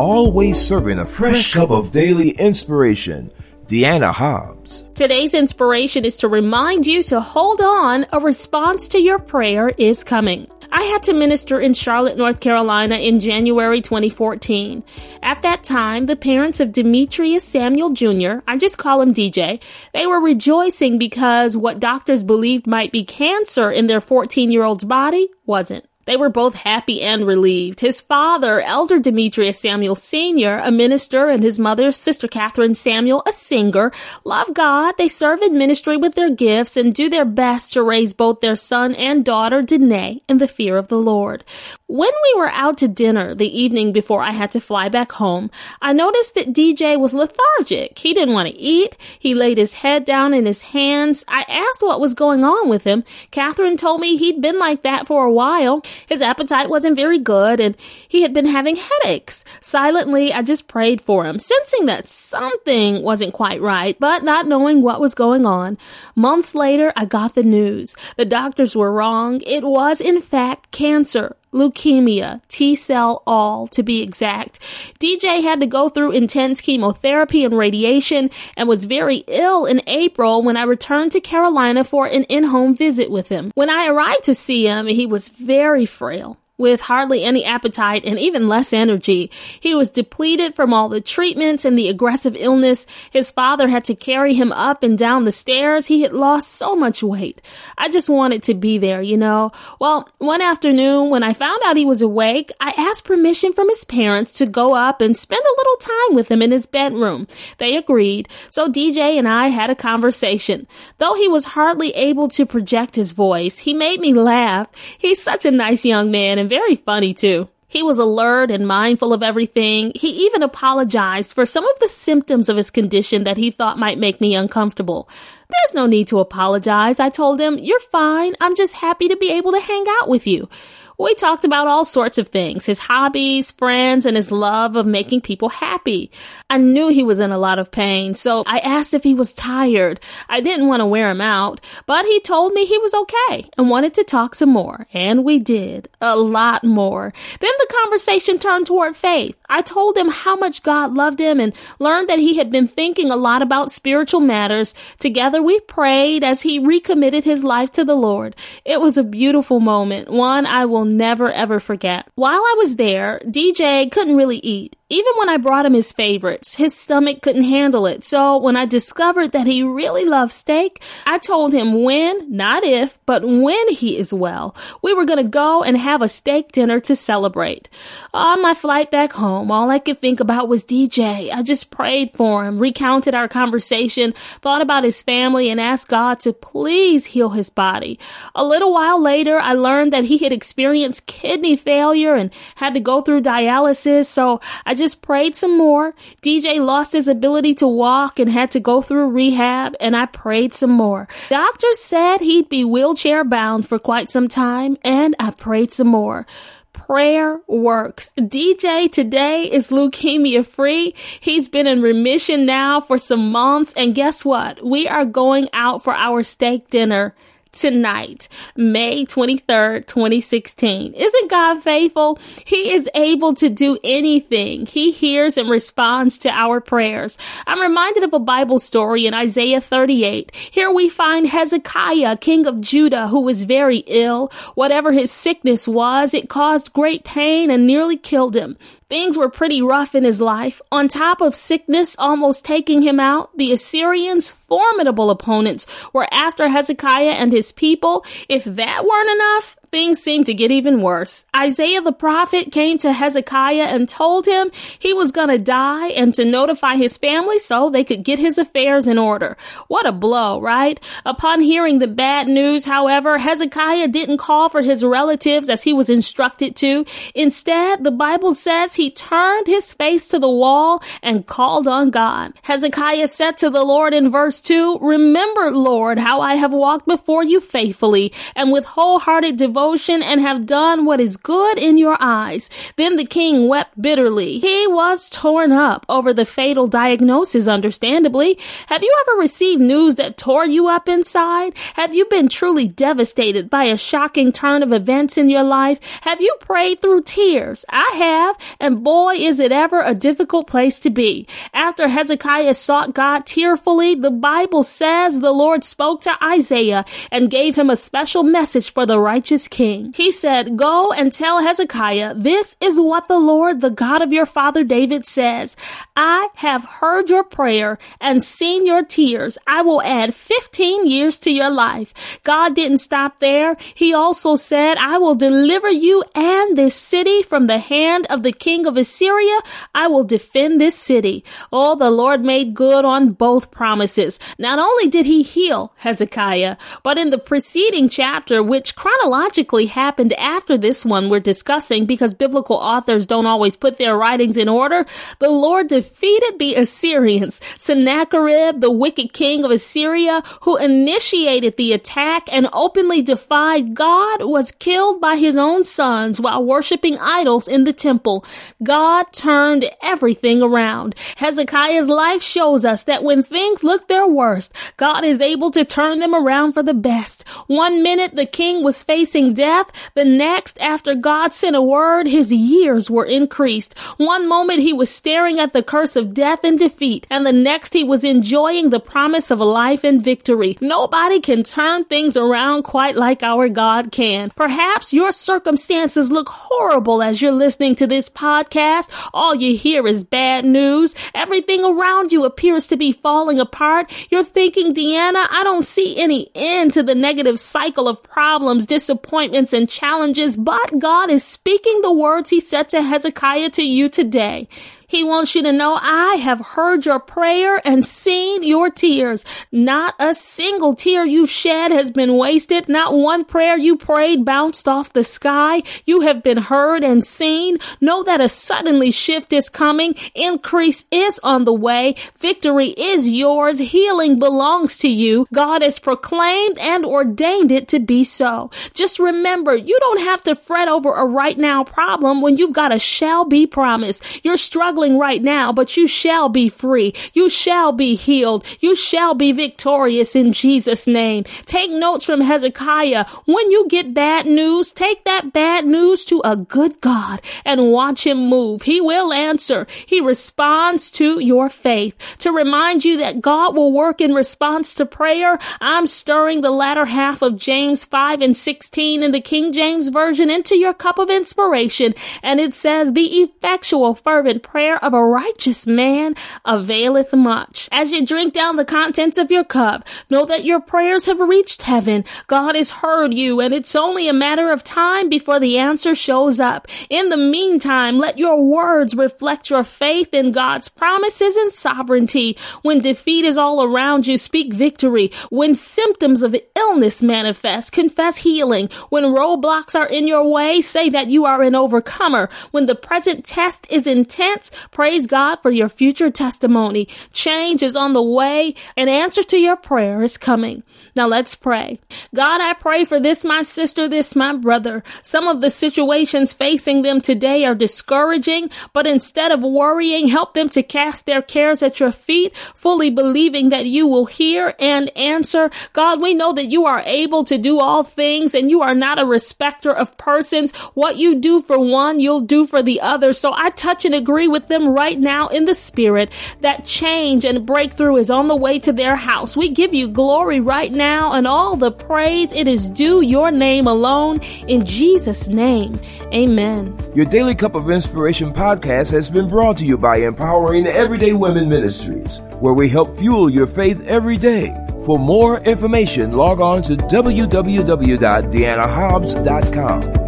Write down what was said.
always serving a fresh cup of daily inspiration. Deanna Hobbs. Today's inspiration is to remind you to hold on. A response to your prayer is coming. I had to minister in Charlotte, North Carolina in January 2014. At that time, the parents of Demetrius Samuel Jr., I just call him DJ, they were rejoicing because what doctors believed might be cancer in their 14 year old's body wasn't. They were both happy and relieved. His father, Elder Demetrius Samuel Sr., a minister, and his mother, Sister Catherine Samuel, a singer, love God. They serve in ministry with their gifts and do their best to raise both their son and daughter, Danae, in the fear of the Lord. When we were out to dinner the evening before I had to fly back home, I noticed that DJ was lethargic. He didn't want to eat. He laid his head down in his hands. I asked what was going on with him. Catherine told me he'd been like that for a while. His appetite wasn't very good and he had been having headaches. Silently, I just prayed for him, sensing that something wasn't quite right, but not knowing what was going on. Months later, I got the news. The doctors were wrong. It was, in fact, cancer leukemia, T cell all to be exact. DJ had to go through intense chemotherapy and radiation and was very ill in April when I returned to Carolina for an in home visit with him. When I arrived to see him, he was very frail with hardly any appetite and even less energy. He was depleted from all the treatments and the aggressive illness. His father had to carry him up and down the stairs. He had lost so much weight. I just wanted to be there, you know. Well, one afternoon when I found out he was awake, I asked permission from his parents to go up and spend a little time with him in his bedroom. They agreed. So DJ and I had a conversation. Though he was hardly able to project his voice, he made me laugh. He's such a nice young man and very funny too. He was alert and mindful of everything. He even apologized for some of the symptoms of his condition that he thought might make me uncomfortable. There's no need to apologize. I told him, You're fine. I'm just happy to be able to hang out with you. We talked about all sorts of things his hobbies, friends, and his love of making people happy. I knew he was in a lot of pain, so I asked if he was tired. I didn't want to wear him out, but he told me he was okay and wanted to talk some more. And we did. A lot more. Then the conversation turned toward faith. I told him how much God loved him and learned that he had been thinking a lot about spiritual matters. Together we prayed as he recommitted his life to the Lord. It was a beautiful moment, one I will never ever forget. While I was there, DJ couldn't really eat. Even when I brought him his favorites, his stomach couldn't handle it. So when I discovered that he really loved steak, I told him when, not if, but when he is well, we were going to go and have a steak dinner to celebrate. On my flight back home, all I could think about was DJ. I just prayed for him, recounted our conversation, thought about his family, and asked God to please heal his body. A little while later, I learned that he had experienced kidney failure and had to go through dialysis. So I just prayed some more. DJ lost his ability to walk and had to go through rehab, and I prayed some more. Doctors said he'd be wheelchair bound for quite some time, and I prayed some more prayer works. DJ today is leukemia free. He's been in remission now for some months. And guess what? We are going out for our steak dinner tonight, May 23rd, 2016. Isn't God faithful? He is able to do anything. He hears and responds to our prayers. I'm reminded of a Bible story in Isaiah 38. Here we find Hezekiah, king of Judah, who was very ill. Whatever his sickness was, it caused great pain and nearly killed him. Things were pretty rough in his life. On top of sickness almost taking him out, the Assyrians, formidable opponents, were after Hezekiah and his people. If that weren't enough, things seemed to get even worse. Isaiah the prophet came to Hezekiah and told him he was going to die and to notify his family so they could get his affairs in order. What a blow, right? Upon hearing the bad news, however, Hezekiah didn't call for his relatives as he was instructed to. Instead, the Bible says he turned his face to the wall and called on God. Hezekiah said to the Lord in verse 2, Remember, Lord, how I have walked before you faithfully and with wholehearted devotion devotion and have done what is good in your eyes. Then the king wept bitterly. He was torn up over the fatal diagnosis, understandably. Have you ever received news that tore you up inside? Have you been truly devastated by a shocking turn of events in your life? Have you prayed through tears? I have, and boy, is it ever a difficult place to be. After Hezekiah sought God tearfully, the Bible says the Lord spoke to Isaiah and gave him a special message for the righteous king. He said, Go and tell Hezekiah, this is what the Lord, the God of your father David says. I have heard your prayer and seen your tears. I will add 15 years to your life. God didn't stop there. He also said, I will deliver you and this city from the hand of the king of Assyria. I will defend this city. Oh, the Lord made good on both promises. Not only did he heal Hezekiah, but in the preceding chapter, which chronologically happened after this one we're discussing because biblical authors don't always put their writings in order, the Lord defeated the Assyrians. Sennacherib, the wicked king of Assyria, who initiated the attack and openly defied God, was killed by his own sons while worshiping idols in the temple. God turned everything around. Hezekiah's life shows us that when things look their worst, God is able to turn them around for the best. One minute the king was facing death, the next, after God sent a word, his years were increased. One moment he was staring at the curse of death and defeat, and the next he was enjoying the promise of a life and victory. Nobody can turn things around quite like our God can. Perhaps your circumstances look horrible as you're listening to this podcast. All you hear is bad news. Everything around you appears to be falling apart. You're thinking, Deanna, I don't see any end to the negative cycle of problems, disappointments, and challenges, but God is speaking the words He said to Hezekiah to you today. He wants you to know I have heard your prayer and seen your tears. Not a single tear you shed has been wasted. Not one prayer you prayed bounced off the sky. You have been heard and seen. Know that a suddenly shift is coming. Increase is on the way. Victory is yours. Healing belongs to you. God has proclaimed and ordained it to be so. Just remember, you don't have to fret over a right now problem when you've got a shall be promise. You're struggling struggling right now, but you shall be free. You shall be healed. You shall be victorious in Jesus' name. Take notes from Hezekiah. When you get bad news, take that bad news to a good God and watch him move. He will answer. He responds to your faith. To remind you that God will work in response to prayer, I'm stirring the latter half of James 5 and 16 in the King James Version into your cup of inspiration. And it says, the effectual fervent prayer prayer of a righteous man availeth much. As you drink down the contents of your cup, know that your prayers have reached heaven. God has heard you, and it's only a matter of time before the answer shows up. In the meantime, let your words reflect your faith in God's promises and sovereignty. When defeat is all around you, speak victory. When symptoms of illness manifest, confess healing. When roadblocks are in your way, say that you are an overcomer. When the present test is intense, Praise God for your future testimony. Change is on the way. An answer to your prayer is coming. Now let's pray. God, I pray for this, my sister, this, my brother. Some of the situations facing them today are discouraging, but instead of worrying, help them to cast their cares at your feet, fully believing that you will hear and answer. God, we know that you are able to do all things and you are not a respecter of persons. What you do for one, you'll do for the other. So I touch and agree with them right now in the spirit that change and breakthrough is on the way to their house. We give you glory right now and all the praise. It is due your name alone. In Jesus' name, amen. Your Daily Cup of Inspiration podcast has been brought to you by Empowering Everyday Women Ministries, where we help fuel your faith every day. For more information, log on to www.deannahobbs.com.